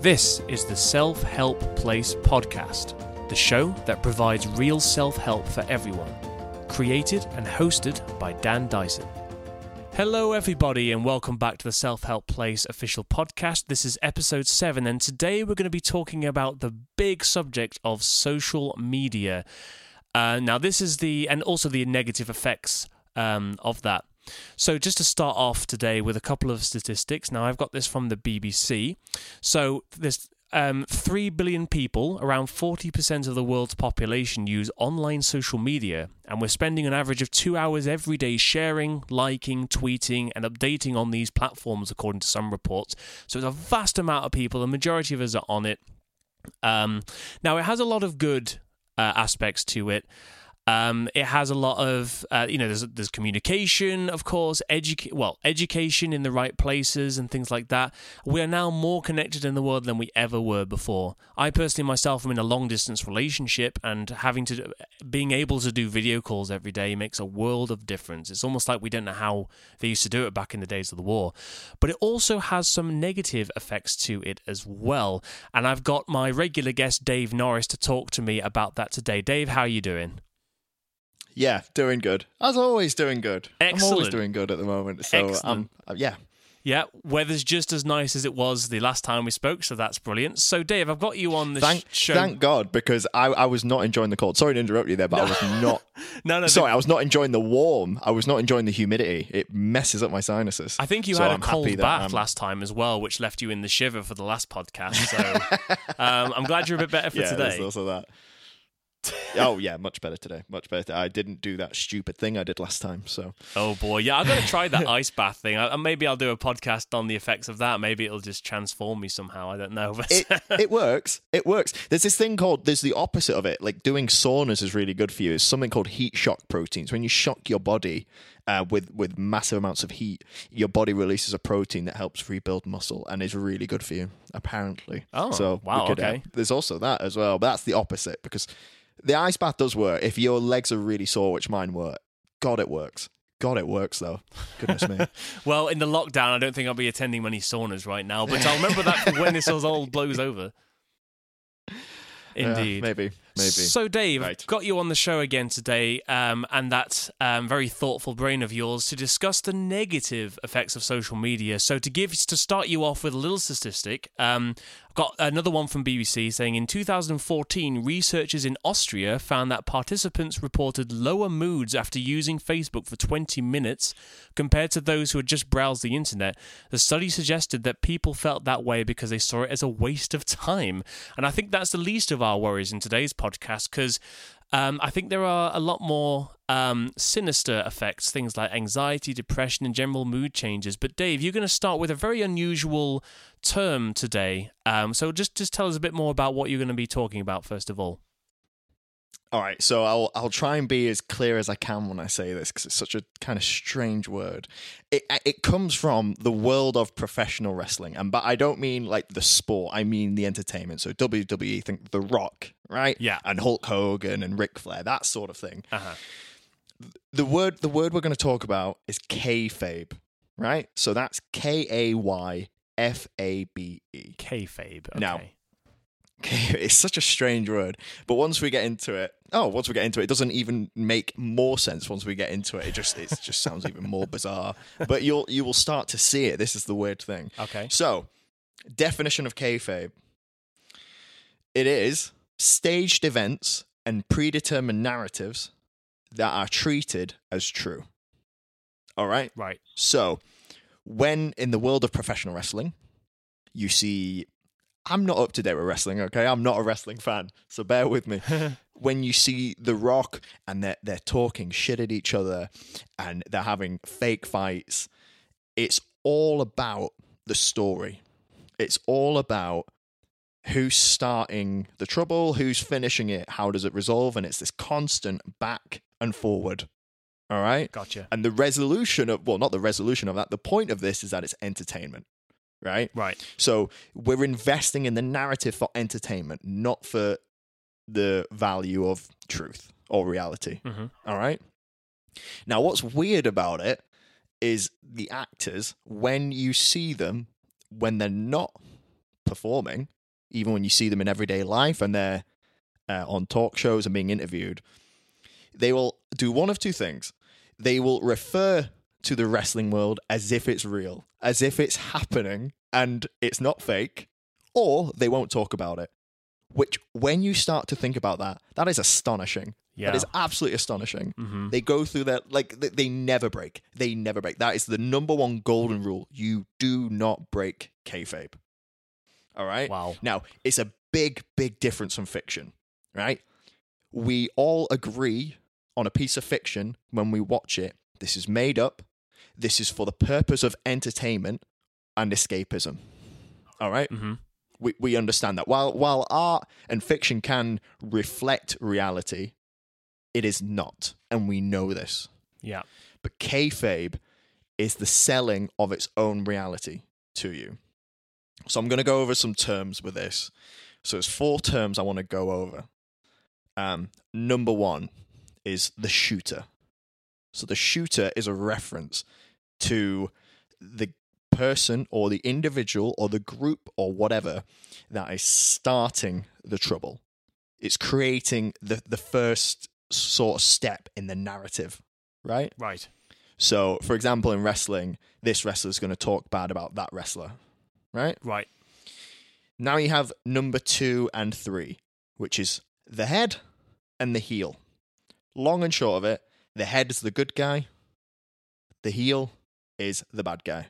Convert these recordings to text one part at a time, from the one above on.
This is the Self Help Place podcast, the show that provides real self help for everyone. Created and hosted by Dan Dyson. Hello, everybody, and welcome back to the Self Help Place official podcast. This is episode 7, and today we're going to be talking about the big subject of social media. Uh, now, this is the, and also the negative effects um, of that. So, just to start off today with a couple of statistics. Now, I've got this from the BBC. So, there's um, 3 billion people, around 40% of the world's population, use online social media, and we're spending an average of two hours every day sharing, liking, tweeting, and updating on these platforms, according to some reports. So, it's a vast amount of people, the majority of us are on it. Um, now, it has a lot of good uh, aspects to it. Um, it has a lot of, uh, you know, there's there's communication, of course, edu- well, education in the right places and things like that. We are now more connected in the world than we ever were before. I personally myself am in a long distance relationship, and having to being able to do video calls every day makes a world of difference. It's almost like we don't know how they used to do it back in the days of the war, but it also has some negative effects to it as well. And I've got my regular guest Dave Norris to talk to me about that today. Dave, how are you doing? Yeah, doing good. As always, doing good. Excellent. I'm always doing good at the moment. So, um, yeah. Yeah, weather's just as nice as it was the last time we spoke, so that's brilliant. So, Dave, I've got you on the Thank, show. thank God, because I, I was not enjoying the cold. Sorry to interrupt you there, but I was not. no, no, Sorry, I was not enjoying the warm. I was not enjoying the humidity. It messes up my sinuses. I think you So had a I'm cold bath um, last time as well, which left you in the shiver for the last podcast. So, um, I'm glad you're a bit better for yeah, today. also that. oh yeah, much better today. Much better. I didn't do that stupid thing I did last time. So Oh boy, yeah, I'm gonna try that ice bath thing. and maybe I'll do a podcast on the effects of that. Maybe it'll just transform me somehow. I don't know. But it it works. It works. There's this thing called there's the opposite of it. Like doing saunas is really good for you. It's something called heat shock proteins. When you shock your body uh, with with massive amounts of heat, your body releases a protein that helps rebuild muscle and is really good for you. Apparently. Oh, so wow, could, uh, okay. there's also that as well. But that's the opposite because the ice bath does work if your legs are really sore, which mine were. God, it works. God, it works though. Goodness me. well, in the lockdown, I don't think I'll be attending many saunas right now. But I'll remember that when this all blows over. Yeah, Indeed. maybe. Maybe. So, Dave, Right. got you on the show again today, um, and that um, very thoughtful brain of yours to discuss the negative effects of social media. So, to give to start you off with a little statistic, um, got another one from BBC saying in 2014, researchers in Austria found that participants reported lower moods after using Facebook for 20 minutes compared to those who had just browsed the internet. The study suggested that people felt that way because they saw it as a waste of time, and I think that's the least of our worries in today's podcast because um, I think there are a lot more um, sinister effects, things like anxiety, depression, and general mood changes. But Dave, you're going to start with a very unusual term today. Um, so just just tell us a bit more about what you're going to be talking about first of all. All right, so I'll I'll try and be as clear as I can when I say this because it's such a kind of strange word. It it comes from the world of professional wrestling, and but I don't mean like the sport. I mean the entertainment. So WWE, think The Rock, right? Yeah. and Hulk Hogan and Ric Flair, that sort of thing. Uh-huh. The word the word we're going to talk about is kayfabe, right? So that's K A Y F A B E. Kayfabe. Okay. Now, it's such a strange word but once we get into it oh once we get into it it doesn't even make more sense once we get into it. It just it just sounds even more bizarre. But you'll you will start to see it. This is the weird thing. Okay. so definition of kayfabe. It is staged events and predetermined narratives that are treated as true. All right? Right. so, when in the world of professional wrestling, you see, I'm not up to date with wrestling, okay? I'm not a wrestling fan, so bear with me. when you see The Rock and they're, they're talking shit at each other and they're having fake fights, it's all about the story. It's all about who's starting the trouble, who's finishing it, how does it resolve, and it's this constant back and forward. All right? Gotcha. And the resolution of, well, not the resolution of that, the point of this is that it's entertainment, right? Right. So we're investing in the narrative for entertainment, not for the value of truth or reality. hmm All right. Now, what's weird about it is the actors, when you see them, when they're not performing, even when you see them in everyday life and they're uh, on talk shows and being interviewed, they will do one of two things. They will refer to the wrestling world as if it's real, as if it's happening and it's not fake, or they won't talk about it. Which, when you start to think about that, that is astonishing. Yeah. That is absolutely astonishing. Mhm. They go through that, like, they, they never break. They never break. That is the number one golden rule. You do not break kayfabe. All right? Wow. Now, it's a big, big difference from fiction, right? We all agree on a piece of fiction when we watch it. This is made up. This is for the purpose of entertainment and escapism. All right? hmm We, we understand that. While, while art and fiction can reflect reality, it is not. And we know this. Yeah. But kayfabe is the selling of its own reality to you. So I'm going to go over some terms with this. So there's four terms I want to go over. Um, number one is the shooter. So the shooter is a reference to the person or the individual or the group or whatever that is starting the trouble. It's creating the, the first sort of step in the narrative, right? Right. So, for example, in wrestling, this wrestler is going to talk bad about that wrestler, right? Right. Now you have number two and three, which is the head and the heel. Long and short of it, the head is the good guy, the heel is the bad guy.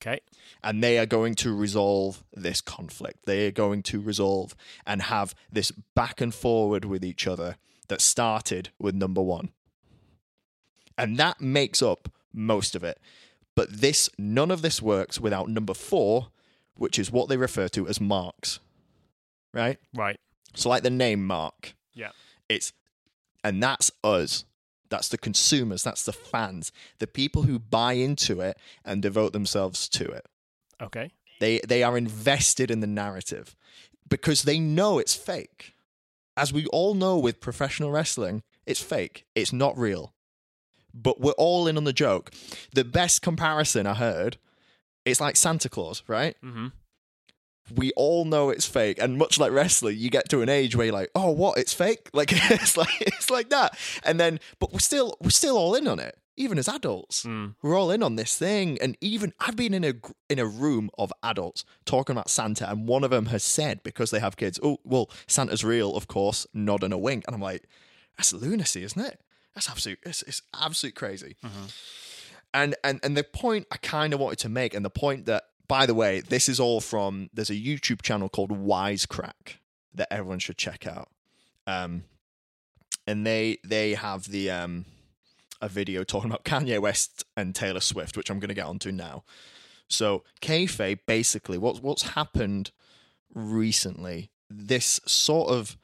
Okay. And they are going to resolve this conflict. They are going to resolve and have this back and forward with each other that started with number one. And that makes up most of it. But this none of this works without number four, which is what they refer to as marks. Right? Right. So like the name Mark. Yeah. It's and that's us. That's the consumers, that's the fans, the people who buy into it and devote themselves to it. Okay. They they are invested in the narrative because they know it's fake. As we all know with professional wrestling, it's fake. It's not real. But we're all in on the joke. The best comparison I heard, it's like Santa Claus, right? hmm we all know it's fake. And much like wrestling you get to an age where you're like oh what? It's fake? Like it's like it's like that. And then but we're still we're still all in on it. Even as adults Mm. we're all in on this thing. And even i've been in a in a room of adults talking about santa and one of them has said because they have kids oh well santa's real of course nod and a wink. And i'm like that's lunacy isn't it? That's absolute it's, it's absolute crazy. And and and the point i kind of wanted to make and the point that by the way this is all from there's a youtube channel called wisecrack that everyone should check out um and they they have the um a video talking about Kanye West and Taylor Swift, which I'm going to get onto now. So, kayfabe, basically, what's what's happened recently? This sort of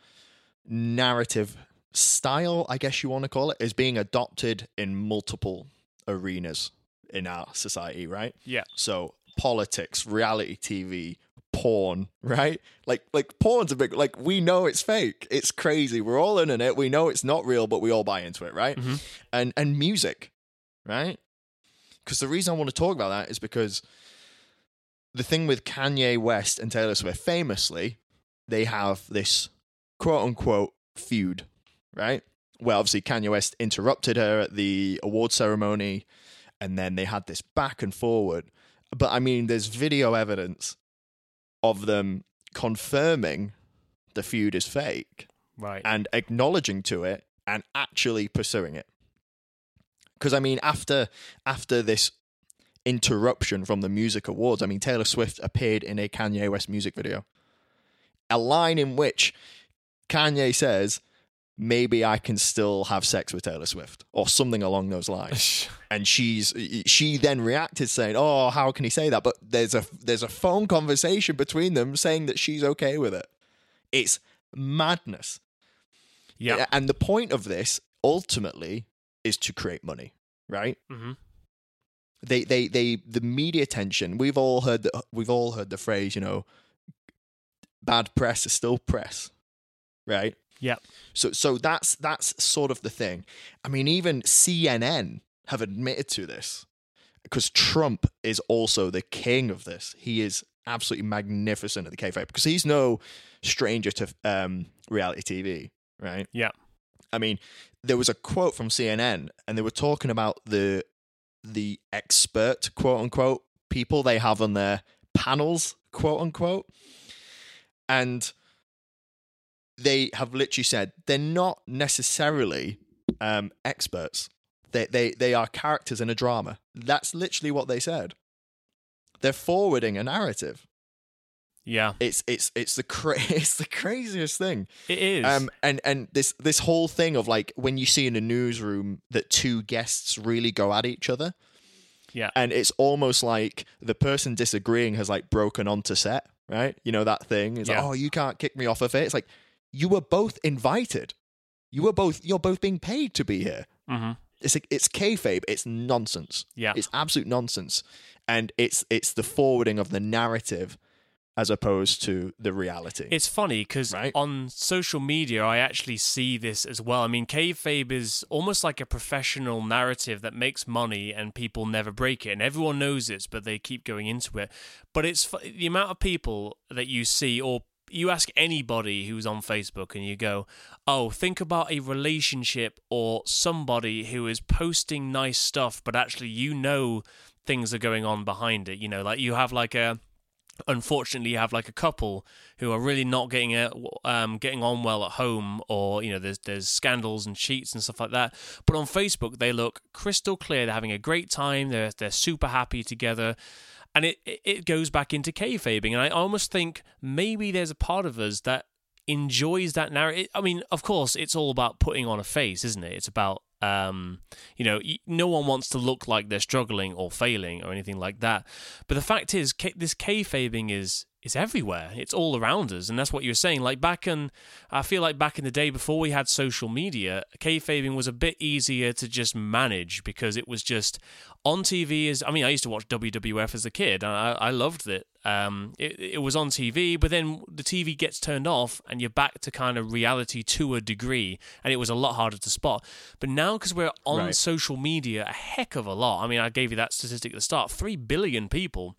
narrative style, I guess you want to call it, is being adopted in multiple arenas in our society, right? Yeah. So, politics, reality TV, porn, right? Like like porn's a big like we know it's fake. It's crazy. We're all in on it. We know it's not real, but we all buy into it, right? Mhm. And and music, right? Because the reason I want to talk about that is because the thing with Kanye West and Taylor Swift, famously, they have this quote unquote feud, right? Well, obviously Kanye West interrupted her at the award ceremony, and then they had this back and forward. But I mean, there's video evidence of them confirming the feud is fake Right. and acknowledging to it and actually pursuing it. Because I mean, after after this interruption from the music awards, I mean, Taylor Swift appeared in a Kanye West music video, a line in which Kanye says, "Maybe I can still have sex with Taylor Swift," or something along those lines. and she's she then reacted saying, "Oh, how can he say that?" But there's a there's a phone conversation between them saying that she's okay with it. It's madness. yeah. And the point of this ultimately is to create money, right? hmm They they they the media attention. We've all heard that we've all heard the phrase, you know, bad press is still press, right? Yep. So so that's that's sort of the thing. I mean, even CNN have admitted to this because Trump is also the king of this. He is absolutely magnificent at the kayfabe because he's no stranger to um, reality TV, right? Yeah. I mean, there was a quote from CNN, and they were talking about the the expert quote unquote people they have on their panels quote unquote, and they have literally said they're not necessarily um, experts. They, they they are characters in a drama. That's literally what they said. They're forwarding a narrative. Yeah. It's it's it's the cra- it's the craziest thing. It is. Um, and and this this whole thing of like when you see in a newsroom that two guests really go at each other, yeah. and it's almost like the person disagreeing has like broken onto set, right? You know that thing. It's Yeah. like, oh, you can't kick me off of it. It's like you were both invited. You were both you're both being paid to be here. hmm It's like it's kayfabe. It's nonsense. Yeah. It's absolute nonsense, and it's it's the forwarding of the narrative as opposed to the reality. It's funny because Right. on social media, I actually see this as well. I mean, kayfabe is almost like a professional narrative that makes money and people never break it, and everyone knows this, but they keep going into it. But it's the amount of people that you see, or you ask anybody who's on Facebook, and you go, "Oh, think about a relationship or somebody who is posting nice stuff, but actually you know things are going on behind it. You know, like you have like a." unfortunately you have like a couple who are really not getting it um getting on well at home or you know there's there's scandals and cheats and stuff like that but on Facebook they look crystal clear they're having a great time they're they're super happy together and it it- goes back into kayfabing. And I almost think maybe there's a part of us that enjoys that narrative. I mean of course it's all about putting on a face isn't it? It's about um, you know, no one wants to look like they're struggling or failing or anything like that. But the fact is, this kayfabing is is everywhere. It's all around us, and that's what you're saying. Like back in, I feel like back in the day before we had social media, kayfabing was a bit easier to just manage because it was just on TV. Is I mean, I used to watch WWF as a kid, and I, I loved it. Um, it, it was on TV, but then the TV gets turned off, and you're back to kind of reality to a degree, and it was a lot harder to spot. But now, because we're on Right. social media a heck of a lot, I mean, I gave you that statistic at the start: three billion people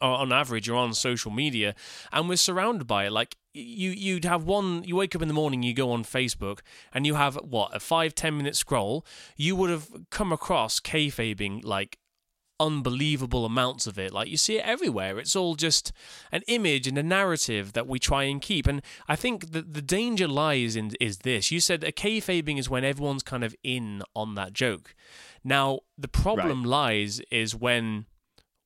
on average are on social media and we're surrounded by it. Like you you'd have one you wake up in the morning you go on facebook and you have what a five ten minute scroll. You would have come across kayfabing like unbelievable amounts of it. Like you see it everywhere. It's all just an image and a narrative that we try and keep. And i think that the danger lies in is this. You said a kayfabing is when everyone's kind of in on that joke. Now the problem lies is when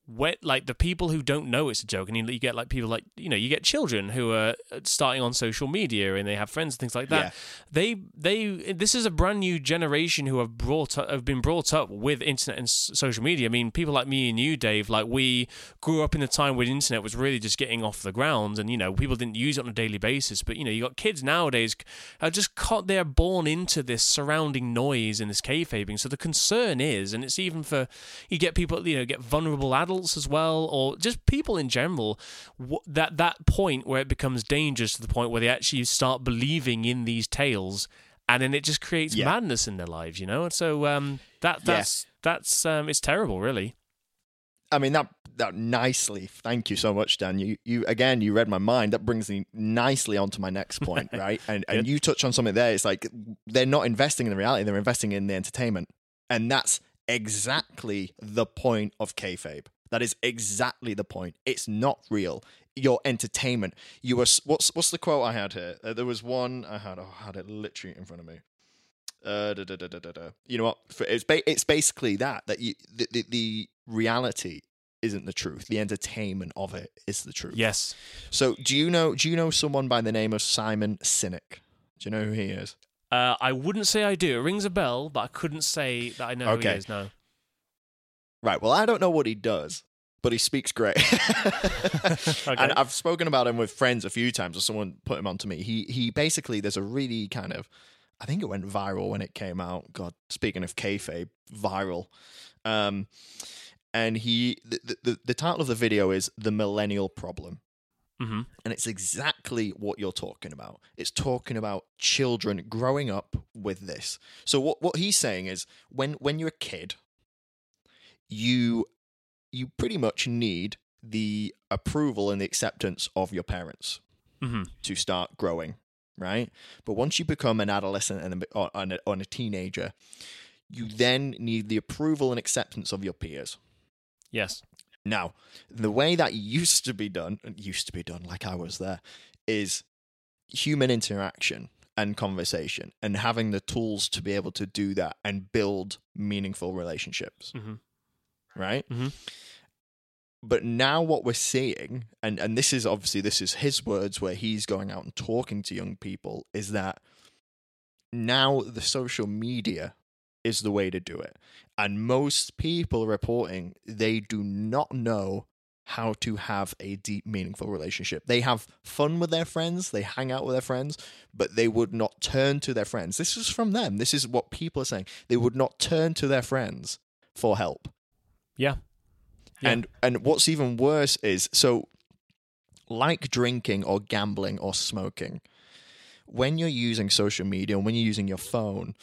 when like the people who don't know it's a joke and you, you get like people like you know you get children who are uh, starting on social media and they have friends and things like that. Yeah. they they this is a brand new generation who have brought up, have been brought up with internet and s- social media. I mean people like me and you dave like we grew up in a time when internet was really just getting off the ground and you know people didn't use it on a daily basis. But you know you got kids nowadays are just caught they're born into this surrounding noise and this kayfabing. So the concern is and it's even for you get people you know get vulnerable adults as well or just people in general that that point where it becomes dangerous to the point where they actually start believing in these tales and then it just creates Yeah. madness in their lives you know and so um that Yeah. that's that's um it's terrible really I mean that that nicely. Thank you so much, Dan. You you again you read my mind. That brings me nicely onto my next point, right? And and you touch on something there. It's like they're not investing in the reality; they're investing in the entertainment, and that's exactly the point of kayfabe. That is exactly the point. It's not real. Your entertainment. You were what's what's the quote I had here? Uh, there was one I had. Oh, I had it literally in front of me. Uh, da, da, da, da, da, da. You know what? For- It's ba- it's basically that that you the, the the reality isn't the truth. The entertainment of it is the truth. yes So do you know do you know someone by the name of Simon Sinek? Do you know who he is? uh i wouldn't say i do it rings a bell but i couldn't say that i know who he is no Right. Well, I don't know what he does, but he speaks great. And I've spoken about him with friends a few times, or someone put him onto me. He he basically there's a really kind of I think it went viral when it came out. God, speaking of kayfabe, viral. Um, and he the, the the title of the video is the millennial problem. hmm And it's exactly what you're talking about. It's talking about children growing up with this. So what what he's saying is when when you're a kid, you you pretty much need the approval and the acceptance of your parents hmm to start growing, right? But once you become an adolescent and a, or, a, or a teenager, you then need the approval and acceptance of your peers. Yes. Now, the way that used to be done, used to be done like I was there, is human interaction and conversation and having the tools to be able to do that and build meaningful relationships, Mhm. Right? Mhm. But now what we're seeing, and, and this is obviously this is his words where he's going out and talking to young people, is that now the social media is the way to do it. And most people reporting they do not know how to have a deep, meaningful relationship. They have fun with their friends, they hang out with their friends, but they would not turn to their friends. This is from them. This is what people are saying. They would not turn to their friends for help. Yeah. Yeah. And and what's even worse is so like drinking or gambling or smoking, when you're using social media and when you're using your phone,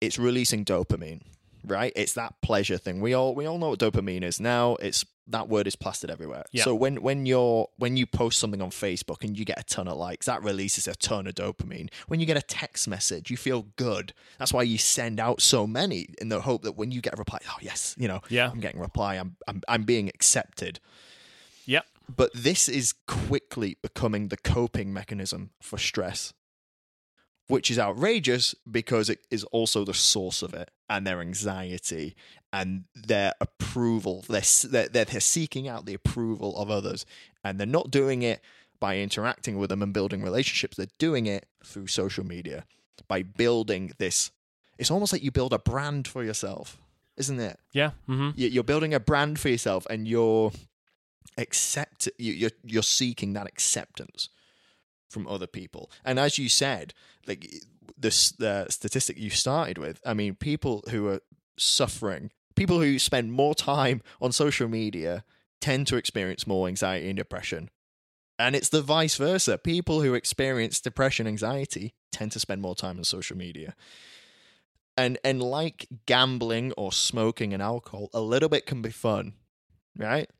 it's releasing dopamine, right? It's that pleasure thing. We all we all know what dopamine is now. It's that word is plastered everywhere. Yeah. So when when you're when you post something on Facebook and you get a ton of likes, that releases a ton of dopamine. When you get a text message, you feel good. That's why you send out so many in the hope that when you get a reply, oh yes, you know, Yeah. I'm getting a reply. I'm I'm I'm being accepted. Yep. But this is quickly becoming the coping mechanism for stress, which is outrageous because it is also the source of it and their anxiety and their approval. They're, they're, they're seeking out the approval of others and they're not doing it by interacting with them and building relationships. They're doing it through social media by building this. It's almost like you build a brand for yourself, isn't it? Yeah. hmm You- You're building a brand for yourself, and you're accept you- you're you're seeking that acceptance from other people. And as you said, like this the statistic you started with, I mean, people who are suffering, people who spend more time on social media tend to experience more anxiety and depression. And it's the vice versa. People who experience depression, anxiety tend to spend more time on social media. And and like gambling or smoking and alcohol, a little bit can be fun, right?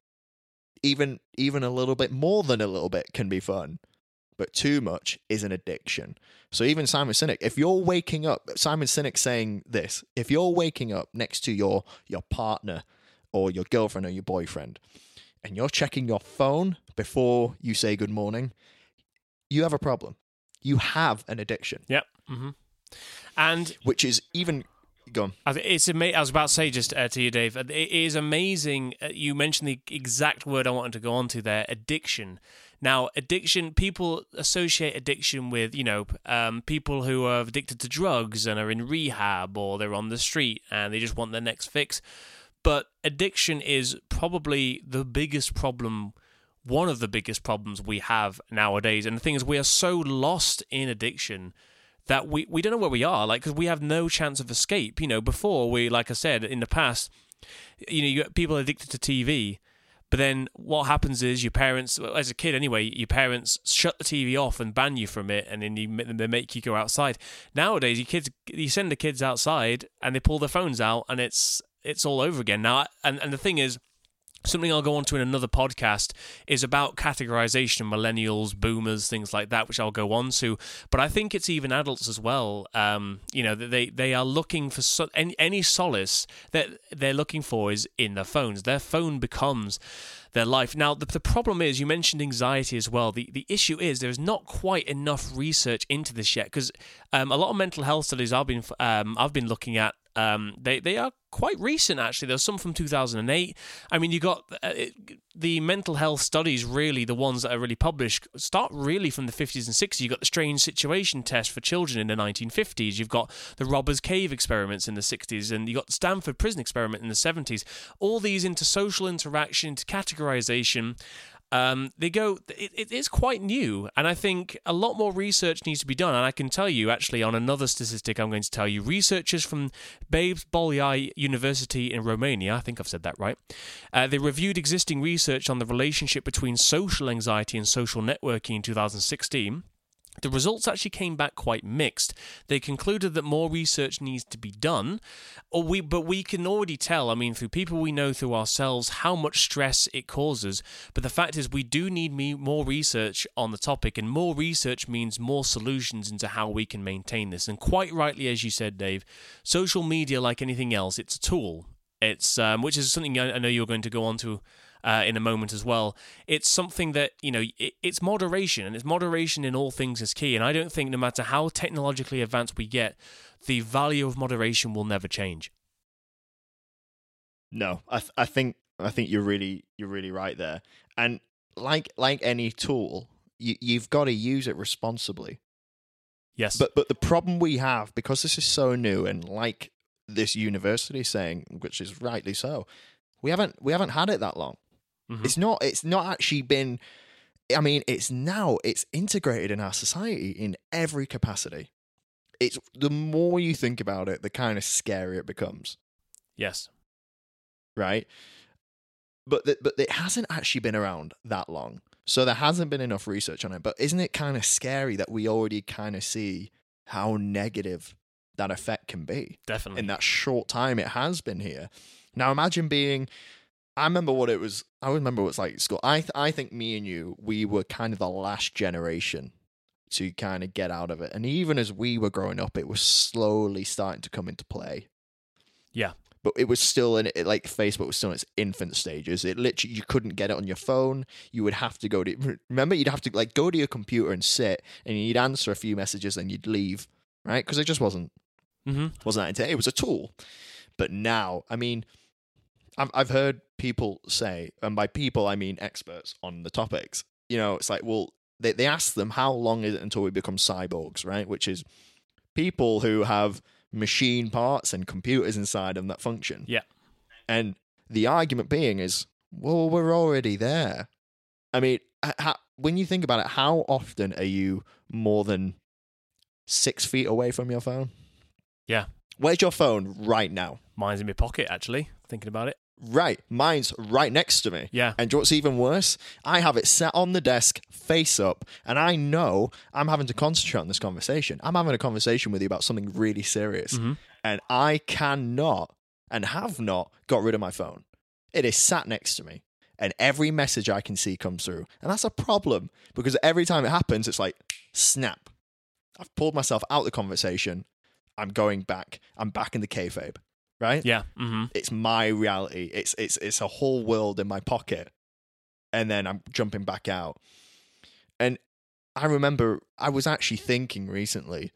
Even even a little bit more than a little bit can be fun. But too much is an addiction. So even Simon Sinek, if you're waking up, Simon Sinek saying this, if you're waking up next to your your partner or your girlfriend or your boyfriend, and you're checking your phone before you say good morning, you have a problem. You have an addiction, Yep. Mm-hmm. And which is even gone. I It's ama- I was about to say just uh, to you, Dave. uh, It is amazing. Uh, you mentioned the exact word I wanted to go on to there: addiction. Now, addiction. People associate addiction with you know um, people who are addicted to drugs and are in rehab or they're on the street and they just want their next fix. But addiction is probably the biggest problem. One of the biggest problems we have nowadays, and the thing is, we are so lost in addiction that we, we don't know where we are, like, because we have no chance of escape. You know, before we, like I said, in the past, you know, you got people addicted to TV, but then what happens is your parents, as a kid anyway, your parents shut the TV off and ban you from it, and then you, they make you go outside. Nowadays, your kids, you send the kids outside, and they pull their phones out, and it's it's all over again. Now, and and the thing is, something I'll go on to in another podcast is about categorization, millennials, boomers, things like that, which I'll go on to. But I think it's even adults as well. Um, you know, they they are looking for so, any, any solace that they're looking for is in their phones. Their phone becomes their life. Now, the, the problem is, you mentioned anxiety as well. The the issue is there's not quite enough research into this yet because um, a lot of mental health studies I've been um, I've been looking at um, they they are quite recent actually. There's some from 2008. I mean, you got uh, it, the mental health studies. Really, the ones that are really published start really from the 50s and 60s. You got the strange situation test for children in the 1950s. You've got the Robbers Cave experiments in the 60s, and you got the Stanford Prison experiment in the 70s. All these into social interaction, into categorization. Um, they go. It, it is quite new, and I think a lot more research needs to be done. And I can tell you, actually, on another statistic, I'm going to tell you, researchers from Babes Bolyai University in Romania, I think I've said that right. Uh, they reviewed existing research on the relationship between social anxiety and social networking in 2016. The results actually came back quite mixed. They concluded that more research needs to be done, or we but we can already tell, I mean through people we know through ourselves how much stress it causes. But the fact is we do need more research on the topic and more research means more solutions into how we can maintain this. And quite rightly as you said Dave, social media like anything else, it's a tool. It's um, which is something I know you're going to go on to uh, in a moment as well. It's something that you know it, it's moderation, and it's moderation in all things is key. And I don't think no matter how technologically advanced we get, the value of moderation will never change. No, I th- I think I think you're really you're really right there. And like like any tool, you you've got to use it responsibly. Yes, But but the problem we have because this is so new and like this university saying, which is rightly so, we haven't we haven't had it that long. Mhm. It's not it's not actually been I mean, it's now it's integrated in our society in every capacity. It's the more you think about it, the kind of scary it becomes, yes, right? But the, but it hasn't actually been around that long. So there hasn't been enough research on it. But isn't it kind of scary that we already kind of see how negative that effect can be? definitely. in that short time it has been here. Now imagine being I remember what it was I remember what it's like at school. I th- I think me and you we were kind of the last generation to kind of get out of it. And even as we were growing up it was slowly starting to come into play. Yeah. But it was still in it like Facebook was still in its infant stages. It literally you couldn't get it on your phone. You would have to go to remember you'd have to like go to your computer and sit and you'd answer a few messages and you'd leave, right? Because it just wasn't hmm wasn't that. It was a tool. But now, I mean, I've I've heard people say, and by people I mean experts on the topics. You know, it's like, well, they they ask them how long is it until we become cyborgs, right? Which is people who have machine parts and computers inside them that function. Yeah. And the argument being is, well, we're already there. I mean, how, when you think about it, how often are you more than six feet away from your phone? Yeah. Where's your phone right now? Mine's in my pocket actually. Thinking about it. Right. Mine's right next to me. Yeah. And do you know what's even worse? I have it sat on the desk, face up, and I know I'm having to concentrate on this conversation. I'm having a conversation with you about something really serious. Mhm. And I cannot and have not got rid of my phone. It is sat next to me. And every message I can see comes through. And that's a problem because every time it happens, it's like, snap. I've pulled myself out of the conversation. I'm going back. I'm back in the kayfabe, right? Yeah. hmm it's my reality. It's it's it's a whole world in my pocket, and then I'm jumping back out. And I remember I was actually thinking recently.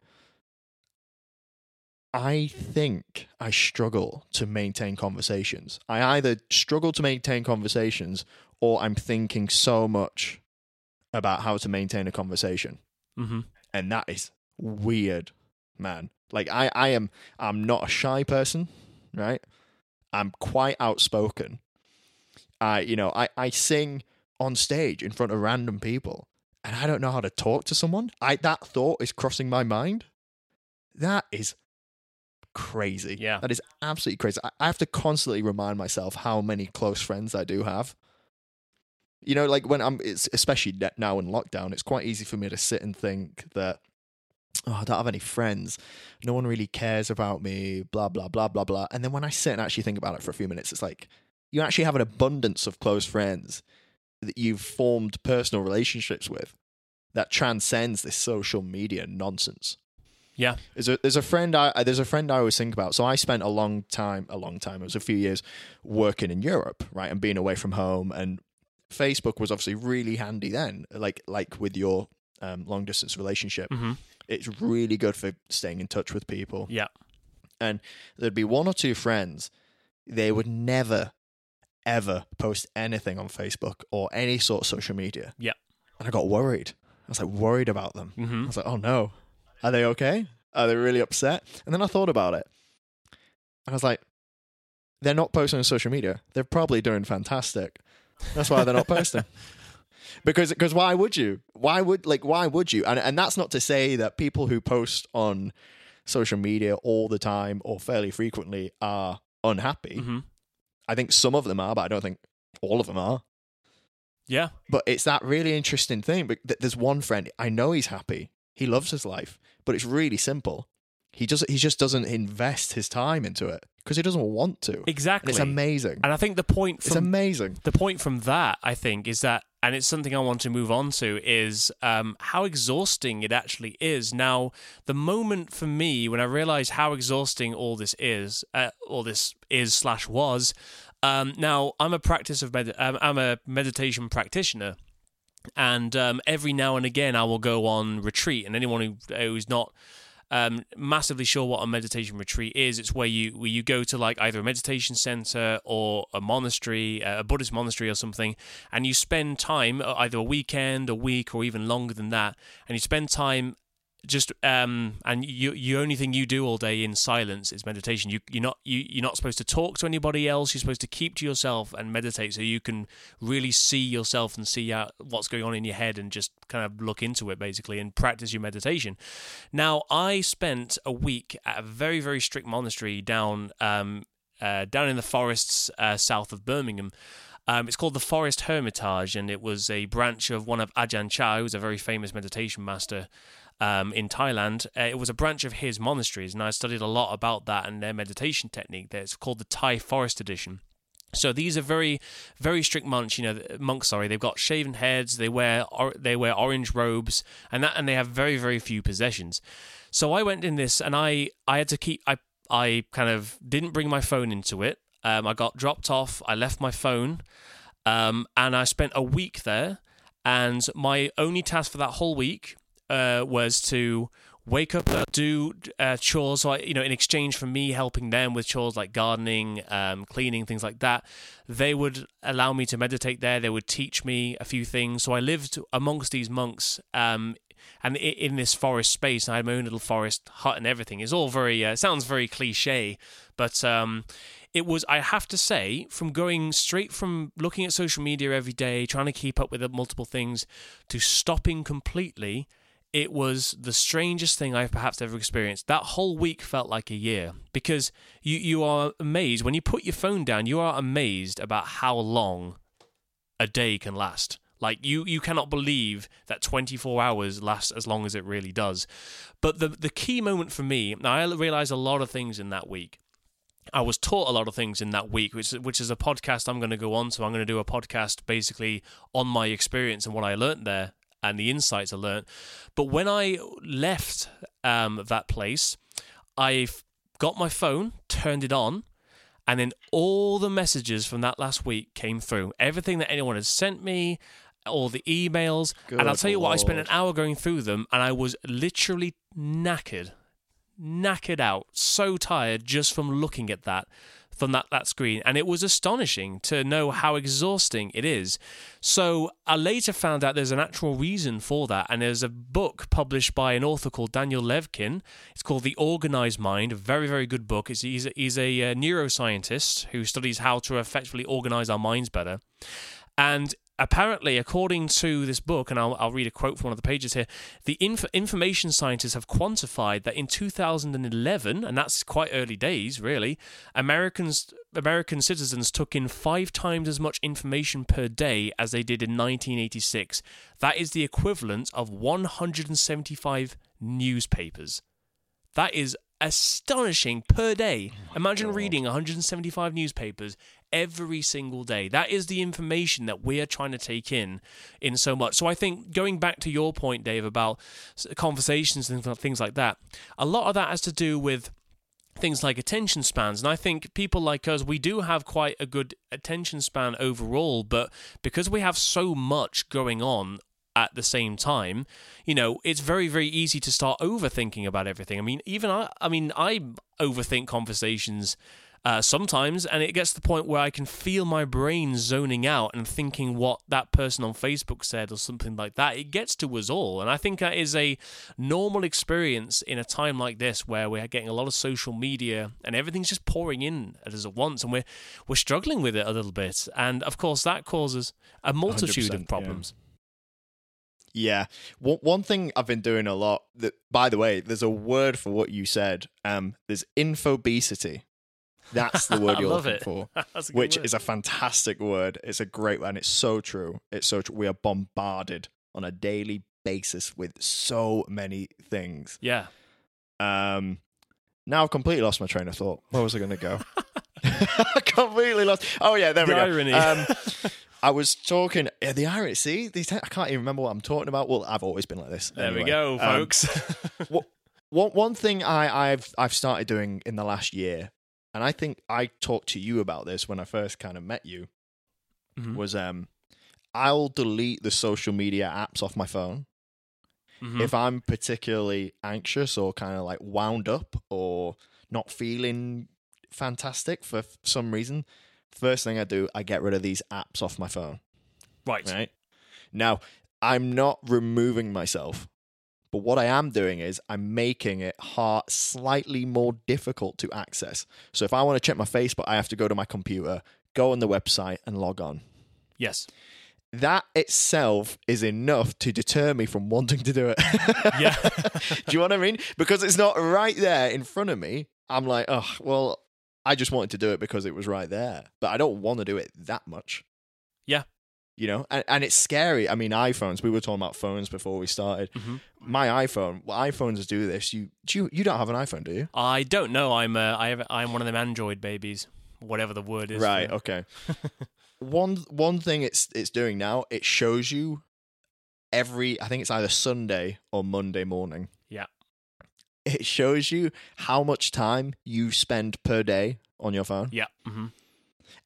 I think I struggle to maintain conversations. I either struggle to maintain conversations, or I'm thinking so much about how to maintain a conversation hmm and that is weird man like i i am i'm not a shy person right? I'm quite outspoken. I you know i i sing on stage in front of random people and i don't know how to talk to someone. I that thought is crossing my mind. That is crazy. Yeah. that is absolutely crazy. I, I have to constantly remind myself how many close friends i do have. You know like when i'm it's especially now in lockdown it's quite easy for me to sit and think that oh i don't have any friends no one really cares about me blah blah blah blah blah and then when i sit and actually think about it for a few minutes it's like you actually have an abundance of close friends that you've formed personal relationships with that transcends this social media nonsense Yeah. there's a there's a friend I there's a friend I always think about. So I spent a long time, a long time. It was a few years working in Europe, right, and being away from home. And Facebook was obviously really handy then, like like with your um, long distance relationship. hmm It's really good for staying in touch with people. Yeah. And there'd be one or two friends, they would never ever post anything on Facebook or any sort of social media. Yeah. and I got worried. I was like worried about them. I hmm was like, oh no, are they okay? Are they really upset? And then I thought about it. I was like, they're not posting on social media. They're probably doing fantastic. That's why they're not posting. Because because why would you? Why would like why would you? And and that's not to say that people who post on social media all the time or fairly frequently are unhappy. hmm I think some of them are, but I don't think all of them are. Yeah. But it's that really interesting thing. But th- there's one friend I know he's happy. He loves his life, but it's really simple. He just he just doesn't invest his time into it because he doesn't want to. Exactly. And it's amazing. And I think the point It's amazing. the point from that, I think, is that, and it's something I want to move on to, is um, how exhausting it actually is. Now, the moment for me when I realized how exhausting all this is, uh, all this is slash was. Um, now, I'm a practice of med- um, I'm a meditation practitioner, and um, every now and again I will go on retreat. And anyone who who's not um, massively sure what a meditation retreat is, it's where you where you go to like either a meditation center or a monastery, uh, a Buddhist monastery or something, and you spend time uh, either a weekend, a week, or even longer than that, and you spend time just um and you you only thing you do all day in silence is meditation. You you're not you you're not supposed to talk to anybody else. You're supposed to keep to yourself and meditate so you can really see yourself and see out what's going on in your head and just kind of look into it basically and practice your meditation. Now i spent a week at a very very strict monastery down um uh, down in the forests uh, south of birmingham. Um, it's called the Forest Hermitage, and it was a branch of one of Ajahn Chah, who's a very famous meditation master um, in Thailand. Uh, it was a branch of his monasteries, and I studied a lot about that and their meditation technique. There, It's called the Thai Forest Tradition. So these are very, very strict monks. You know, monks. Sorry, they've got shaven heads. They wear or, they wear orange robes, and that and they have very, very few possessions. So I went in this, and I I had to keep I I kind of didn't bring my phone into it. Um, I got dropped off. I left my phone, um, and I spent a week there. And my only task for that whole week uh, was to wake up, do uh, chores. So I, you know, in exchange for me helping them with chores like gardening, um, cleaning, things like that, they would allow me to meditate there. They would teach me a few things. So I lived amongst these monks. Um, and in this forest space, I had my own little forest hut and everything. It's all very uh, sounds very cliche, but um, it was. I have to say, from going straight from looking at social media every day, trying to keep up with multiple things, to stopping completely, it was the strangest thing I've perhaps ever experienced. That whole week felt like a year because you you are amazed when you put your phone down. You are amazed about how long a day can last. Like you, you cannot believe that 24 hours lasts as long as it really does. But the the key moment for me, I realized a lot of things in that week. I was taught a lot of things in that week, which which is a podcast I'm going to go on So I'm going to do a podcast basically on my experience and what I learned there and the insights I learned. But when I left um, that place, I got my phone, turned it on, and then all the messages from that last week came through. Everything that anyone had sent me, all the emails, and I'll tell you what, I spent an hour going through them, and I was literally knackered, knackered out, so tired just from looking at that. From that, that screen, and it was astonishing to know how exhausting it is. So, I later found out there's an actual reason for that, and there's a book published by an author called Daniel Levitin. It's called The Organized Mind, a very, very good book. It's, he's, a, he's a uh, neuroscientist who studies how to effectively organize our minds better. And apparently, according to this book, and I'll, I'll read a quote from one of the pages here, the inf- information scientists have quantified that in 2011, and that's quite early days, really, Americans American citizens took in five times as much information per day as they did in 1986. That is the equivalent of 175 newspapers. That is astonishing per day. Oh Imagine God. reading 175 newspapers every single day. That is the information that we are trying to take in in so much. So I think going back to your point, Dave, about conversations and things like that, a lot of that has to do with things like attention spans. And I think people like us, we do have quite a good attention span overall, but because we have so much going on at the same time, you know, it's very, very easy to start overthinking about everything. I mean, even I, I mean, I overthink conversations uh, sometimes, and it gets to the point where I can feel my brain zoning out and thinking what that person on Facebook said or something like that. It gets to us all, and I think that is a normal experience in a time like this where we're getting a lot of social media and everything's just pouring in at us at once, and we're we're struggling with it a little bit, and of course that causes a multitude 100%, of yeah. problems. Yeah. One, one thing I've been doing a lot that by the way, there's a word for what you said. Um there's infobesity. That's the word you're looking it. for. That's a good Which word. is a fantastic word. It's a great one. It's so true. It's so true. We are bombarded on a daily basis with so many things. Yeah. Um, now I've completely lost my train of thought. Where was I going to go? completely lost. Oh yeah, there The we go. irony. Um, I was talking. Yeah, the irony. See, these, I can't even remember what I'm talking about. Well, I've always been like this. There we anyway. go, Um, folks. one one thing I, I've I've started doing in the last year, and I think I talked to you about this when I first kind of met you, Mhm. was um, I'll delete the social media apps off my phone Mhm. if I'm particularly anxious or kind of like wound up or not feeling fantastic for f- some reason. First thing I do, I get rid of these apps off my phone. right. Right now, I'm not removing myself. But what I am doing is I'm making it hard, slightly more difficult to access. So if I want to check my Facebook, I have to go to my computer, go on the website, and log on. Yes. That itself is enough to deter me from wanting to do it. Yeah. do you know what I mean? Because it's not right there in front of me. I'm like, oh, well, I just wanted to do it because it was right there. But I don't want to do it that much. Yeah. You know, and, and it's scary. I mean, iPhones. We were talking about phones before we started. Mhm. My iPhone. Well, iPhones do this. You do you, you don't have an iPhone, do you? I don't know. I'm uh, I have, I'm one of them Android babies, whatever the word is. Right. Okay. one one thing it's it's doing now. It shows you every. I think it's either Sunday or Monday morning. Yeah. It shows you how much time you spend per day on your phone, Yeah. hmm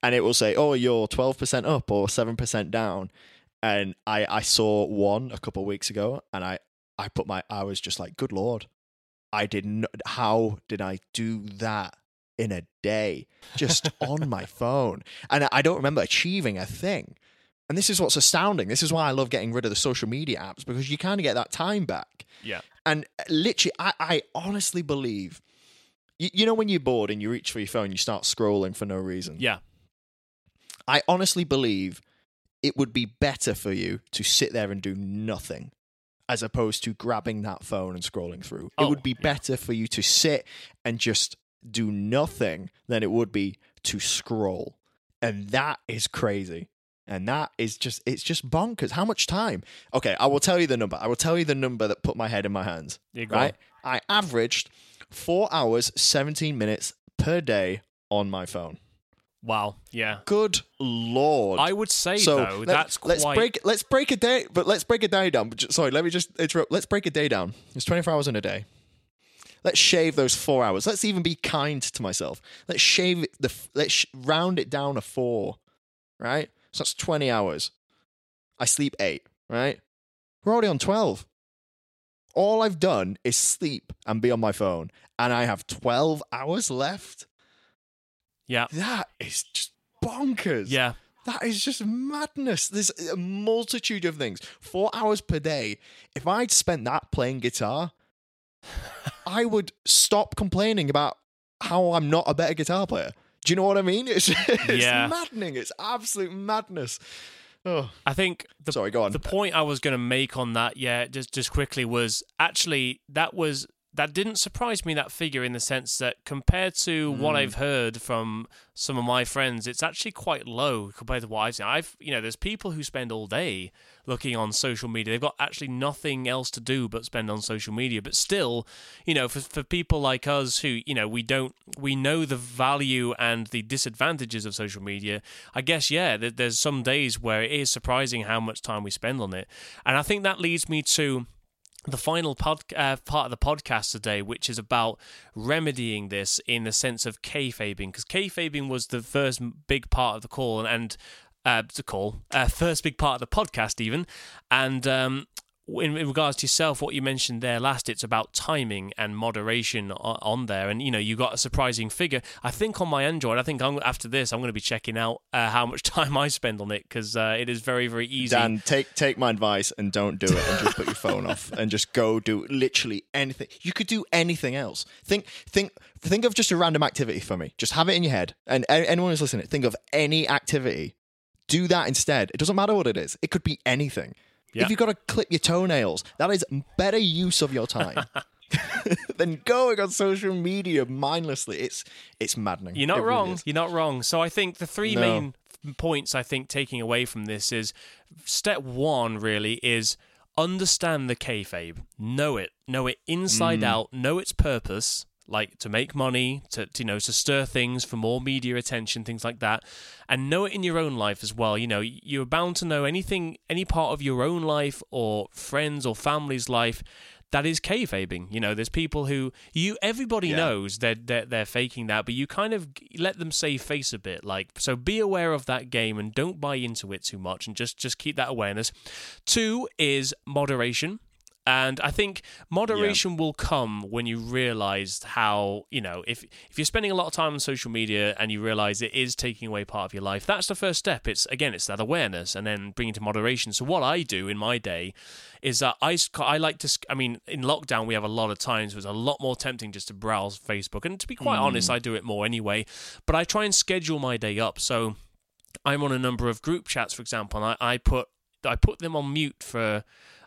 and it will say, "Oh, you're twelve percent up or seven percent down." And I I saw one a couple of weeks ago, and I I put my I was just like, "Good lord." I didn't. How did I do that in a day just on my phone? And I- I don't remember achieving a thing. And this is what's astounding. This is why I love getting rid of the social media apps because you kind of get that time back. Yeah. And uh, literally, I, I honestly believe, you, you know, when you're bored and you reach for your phone, you start scrolling for no reason. Yeah. I honestly believe it would be better for you to sit there and do nothing as opposed to grabbing that phone and scrolling through. Oh, it would be yeah. better for you to sit and just do nothing than it would be to scroll. And that is crazy. And that is just it's just bonkers. How much time? Okay, I will tell you the number. I will tell you the number that put my head in my hands. You. Right? I averaged 4 hours 17 minutes per day on my phone. Wow. Yeah. Good lord. I would say so though let- that's let's quite. break let's break a day but let's break a day down sorry let me just interrupt. Let's break a day down. It's 24 hours in a day. Let's shave those four hours. Let's even be kind to myself. Let's shave it the let's sh- round it down a four right? So that's 20 hours. I sleep eight right? We're already on 12 all i've done is sleep and be on my phone and i have 12 hours left yeah. that is just bonkers Yeah. that is just madness. There's a multitude of things. Four hours per day. If I'd spent that playing guitar, I would stop complaining about how I'm not a better guitar player. Do you know what I mean? It's, it's Yeah. maddening. It's absolute madness. Oh, I think the sorry, go on. the point I was going to make on that, yeah, just just quickly was actually that was that didn't surprise me that figure in the sense that compared to what Mm. I've heard from some of my friends, it's actually quite low compared to what I've seen. I've you know, there's people who spend all day looking on social media. They've got actually nothing else to do but spend on social media. But still, you know, for for people like us who, you know, we don't we know the value and the disadvantages of social media. I guess yeah, there- there's some days where it is surprising how much time we spend on it. And I think that leads me to the final pod, uh, part of the podcast today, which is about remedying this in the sense of kayfabing, because kayfabing was the first big part of the call and, and uh, the call, uh, first big part of the podcast, even. And um, in, in regards to yourself, what you mentioned there last, it's about timing and moderation on, on there. And you know, you got a surprising figure. I think on my Android, I think I'm, after this, I'm going to be checking out uh, how much time I spend on it because uh, it is very, very easy. Dan, take take my advice and don't do it, and just put your phone off, and just go do literally anything. You could do anything else. Think think think of just a random activity for me. Just have it in your head, and anyone who's listening, think of any activity. Do that instead. It doesn't matter what it is. It could be anything. Yeah. If you've got to clip your toenails, that is better use of your time than going on social media mindlessly. It's it's maddening. You're not really wrong. is. You're not wrong. So I think the three No. main points I think taking away from this is step one really is understand the kayfabe, know it, know it inside mm. out, know its purpose, like to make money, to, to you know to stir things for more media attention, things like that, and know it in your own life as well. You know, you're bound to know anything, any part of your own life or friends or family's life that is kayfabing. You know, there's people who you everybody Yeah. knows they're, they're they're faking that, but you kind of let them save face a bit. Like, so be aware of that game and don't buy into it too much, and just just keep that awareness. Two is moderation. And I think moderation will come when you realize how, you know, if if you're spending a lot of time on social media and you realize it is taking away part of your life, that's the first step. It's again, it's that awareness and then bringing to moderation. So what I do in my day is that I I like to, I mean, in lockdown we have a lot of times where it's a lot more tempting just to browse Facebook. And to be quite hmm. honest, I do it more anyway. But I try and schedule my day up. So I'm on a number of group chats, for example, and I, I put I put them on mute for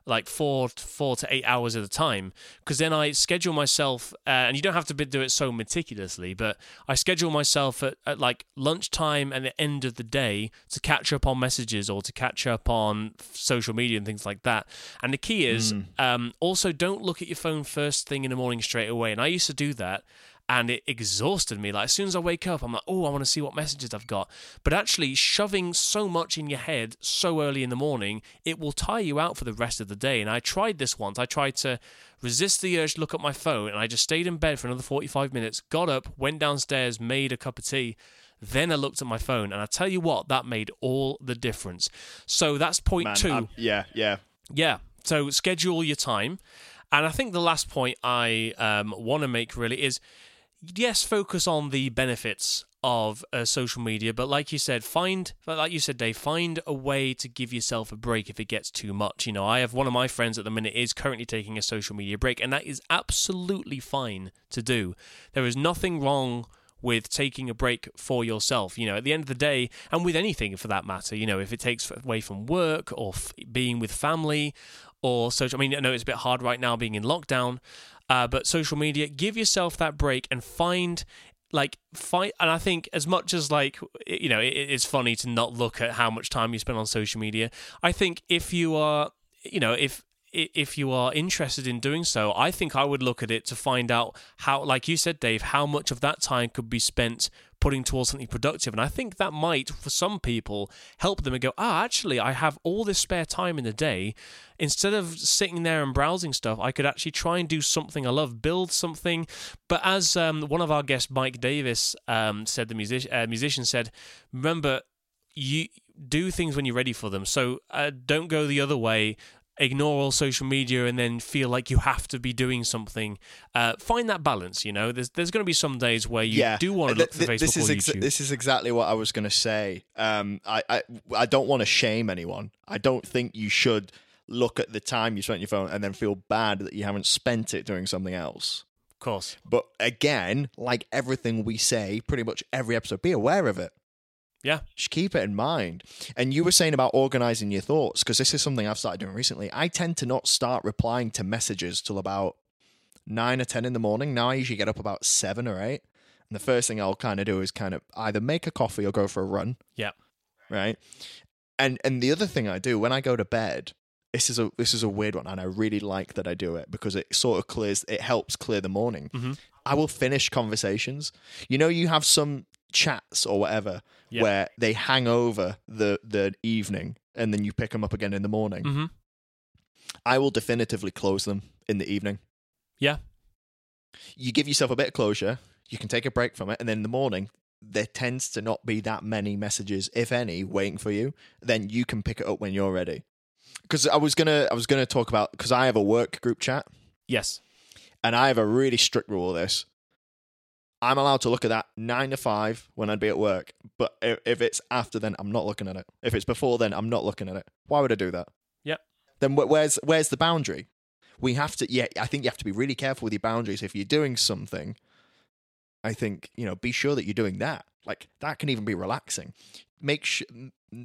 like four four to eight hours at a time because then I schedule myself uh, and you don't have to do it so meticulously but I schedule myself at, at like lunchtime and the end of the day to catch up on messages or to catch up on social media and things like that. And the key is um, also don't look at your phone first thing in the morning straight away and I used to do that and it exhausted me. Like as soon as I wake up, I'm like, oh, I want to see what messages I've got. But actually, shoving so much in your head so early in the morning, it will tire you out for the rest of the day. And I tried this once. I tried to resist the urge to look at my phone, and I just stayed in bed for another 45 minutes. Got up, went downstairs, made a cup of tea. Then I looked at my phone, and I tell you what, that made all the difference. So that's point Man, 2 I'm- yeah, yeah. yeah. So schedule your time. And I think the last point I um, want to make really is yes, focus on the benefits of uh, social media, but like you said, find, like you said, Dave, find a way to give yourself a break if it gets too much. You know, I have one of my friends at the minute is currently taking a social media break, and that is absolutely fine to do. There is nothing wrong with taking a break for yourself. You know, at the end of the day, and with anything for that matter, you know, if it takes away from work or f- being with family or social, I mean, I know it's a bit hard right now being in lockdown, uh, but social media, give yourself that break and find. Like find, and I think as much as like you know, it, it's funny to not look at how much time you spend on social media. I think if you are, you know, if if you are interested in doing so, I think I would look at it to find out how, like you said, Dave, how much of that time could be spent putting towards something productive. And I think that might, for some people, help them and go, ah, actually, I have all this spare time in the day. Instead of sitting there and browsing stuff, I could actually try and do something I love, build something. But as um, one of our guests, Mike Davis, um, said, the music- uh, musician said, remember, you do things when you're ready for them. So uh, don't go the other way. Ignore all social media and then feel like you have to be doing something. Uh, find that balance. You know, there's there's going to be some days where you yeah. do want to look for th- Facebook this is or ex- YouTube. this is exactly what I was going to say. Um, I, I I don't want to shame anyone. I don't think you should look at the time you spent on your phone and then feel bad that you haven't spent it doing something else. of course. But again, like everything we say, pretty much every episode, be aware of it. Yeah. Just keep it in mind. And you were saying about organizing your thoughts, because this is something I've started doing recently. I tend to not start replying to messages till about nine or 10 in the morning. Now I usually get up about seven or eight. And the first thing I'll kind of do is kind of either make a coffee or go for a run. Yeah. Right. And and the other thing I do when I go to bed, this is a this is a weird one, and I really like that I do it because it sort of clears it helps clear the morning. Mhm. I will finish conversations. You know, you have some chats or whatever Yeah. where they hang over the the evening and then you pick them up again in the morning. hmm I will definitively close them in the evening. Yeah. You give yourself a bit of closure, you can take a break from it, and then in the morning, there tends to not be that many messages, if any, waiting for you. Then you can pick it up when you're ready. Because I was gonna, I was gonna talk about because I have a work group chat, Yes. and I have a really strict rule of this. I'm allowed to look at that nine to five when I'd be at work, but if, if it's after, then I'm not looking at it. If it's before, then I'm not looking at it. Why would I do that? Yep. Then where's where's the boundary? We have to. Yeah, I think you have to be really careful with your boundaries. If you're doing something, I think you know, be sure that you're doing that. Like that can even be relaxing. Make sure.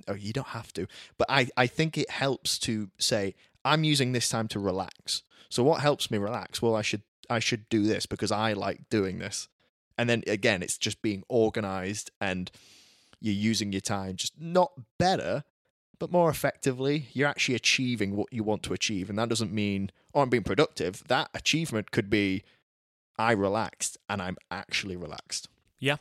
Oh, you don't have to, but I I think it helps to say I'm using this time to relax. So what helps me relax? Well, I should I should do this because I like doing this. And then again, it's just being organized and you're using your time just not better, but more effectively, you're actually achieving what you want to achieve. And that doesn't mean, oh, I'm being productive. That achievement could be, I relaxed and I'm actually relaxed. Yeah.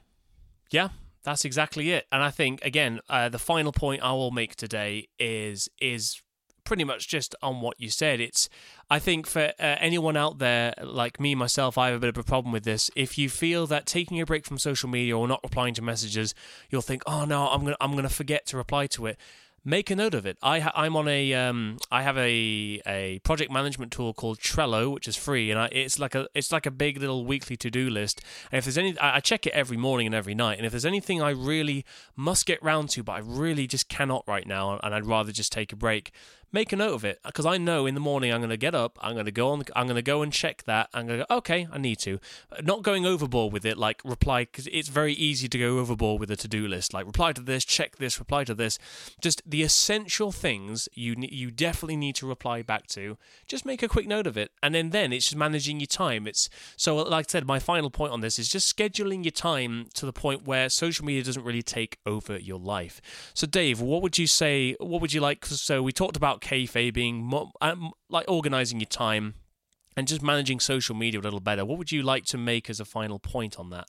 Yeah. That's exactly it. And I think again, uh, the final point I will make today is is pretty much just on what you said. It's I think for uh, anyone out there like me myself, I have a bit of a problem with this. If you feel that taking a break from social media or not replying to messages, you'll think, "Oh no, I'm to I'm to forget to reply to it." make a note of it. I ha- I'm on a um, I have a a project management tool called Trello, which is free, and I, it's like a it's like a big little weekly to do list. And if there's any, I, I check it every morning and every night. And if there's anything I really must get round to, but I really just cannot right now, and I'd rather just take a break, make a note of it because I know in the morning I'm going to get up, I'm going to go on, I'm going to go and check that. I'm going to go, okay, I need to. Uh, not going overboard with it, like reply because it's very easy to go overboard with a to-do list. Like reply to this, check this, reply to this. Just the essential things you you definitely need to reply back to. Just make a quick note of it, and then then it's just managing your time. It's so uh, like I said, my final point on this is just scheduling your time to the point where social media doesn't really take over your life. So Dave, what would you say? What would you like? So we talked about kayfabe being um, like organizing your time and just managing social media a little better. What would you like to make as a final point on that?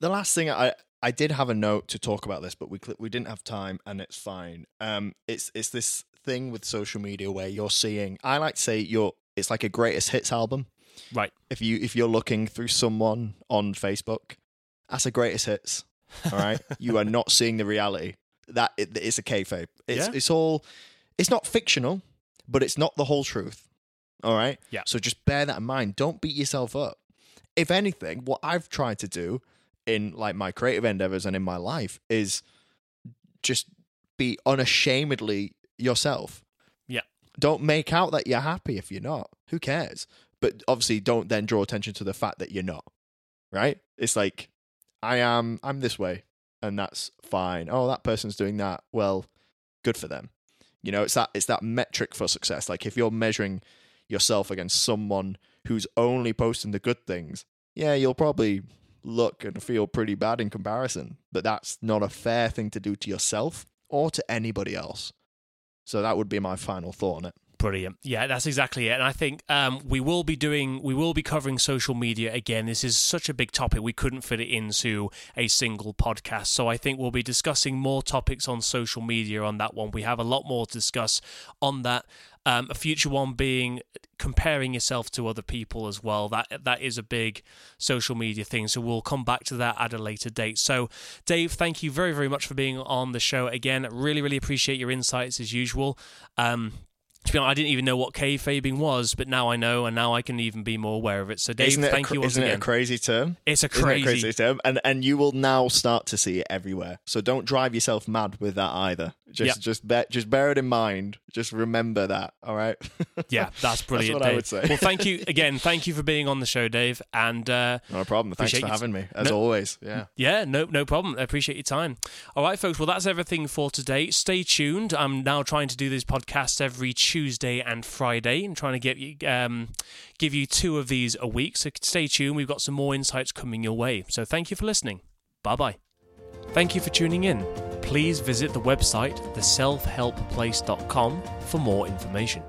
The last thing I I did have a note to talk about this, but we we didn't have time, and it's fine. Um, it's it's this thing with social media where you're seeing. I like to say you're. It's like a greatest hits album. Right. If you if you're looking through someone on Facebook, that's a greatest hits. All right. you are not seeing the reality that it, it's a kayfabe. It's Yeah. it's all it's not fictional, but it's not the whole truth. All right. Yeah. So just bear that in mind. Don't beat yourself up. If anything, what I've tried to do in like my creative endeavors and in my life is just be unashamedly yourself. Yeah. Don't make out that you're happy if you're not. Who cares? But obviously don't then draw attention to the fact that you're not. Right? It's like I am I'm this way and that's fine. Oh, that person's doing that. Well, good for them. You know, it's that it's that metric for success. Like if you're measuring yourself against someone who's only posting the good things, yeah, you'll probably look and feel pretty bad in comparison. But that's not a fair thing to do to yourself or to anybody else. So that would be my final thought on it. Brilliant. Yeah, that's exactly it. And I think um, we will be doing, we will be covering social media again. This is such a big topic. We couldn't fit it into a single podcast. So I think we'll be discussing more topics on social media on that one. We have a lot more to discuss on that. Um, a future one being comparing yourself to other people as well. That that is a big social media thing. So we'll come back to that at a later date. So Dave, thank you very very much for being on the show again. Really really appreciate your insights as usual. Um, to be honest, I didn't even know what kayfabing was, but now I know, and now I can even be more aware of it. So, Dave, it thank a, you once isn't again. it a crazy term? it's a Isn't it crazy, a crazy term? And and you will now start to see it everywhere. So don't drive yourself mad with that either. Just Yeah. just bear, just bear it in mind. Just remember that. All right. yeah, that's brilliant. what I would say. well, thank you again. Thank you for being on the show, Dave. And uh, no problem. Thanks for having me as No- always. Yeah. Yeah, no, no problem. I appreciate your time. All right, folks. Well, that's everything for today. Stay tuned. I'm now trying to do these podcasts every Tuesday and Friday, and trying to get you, um, give you two of these a week. So stay tuned. We've got some more insights coming your way. So thank you for listening. Bye bye. Thank you for tuning in. Please visit the website theselfhelpplace.com for more information.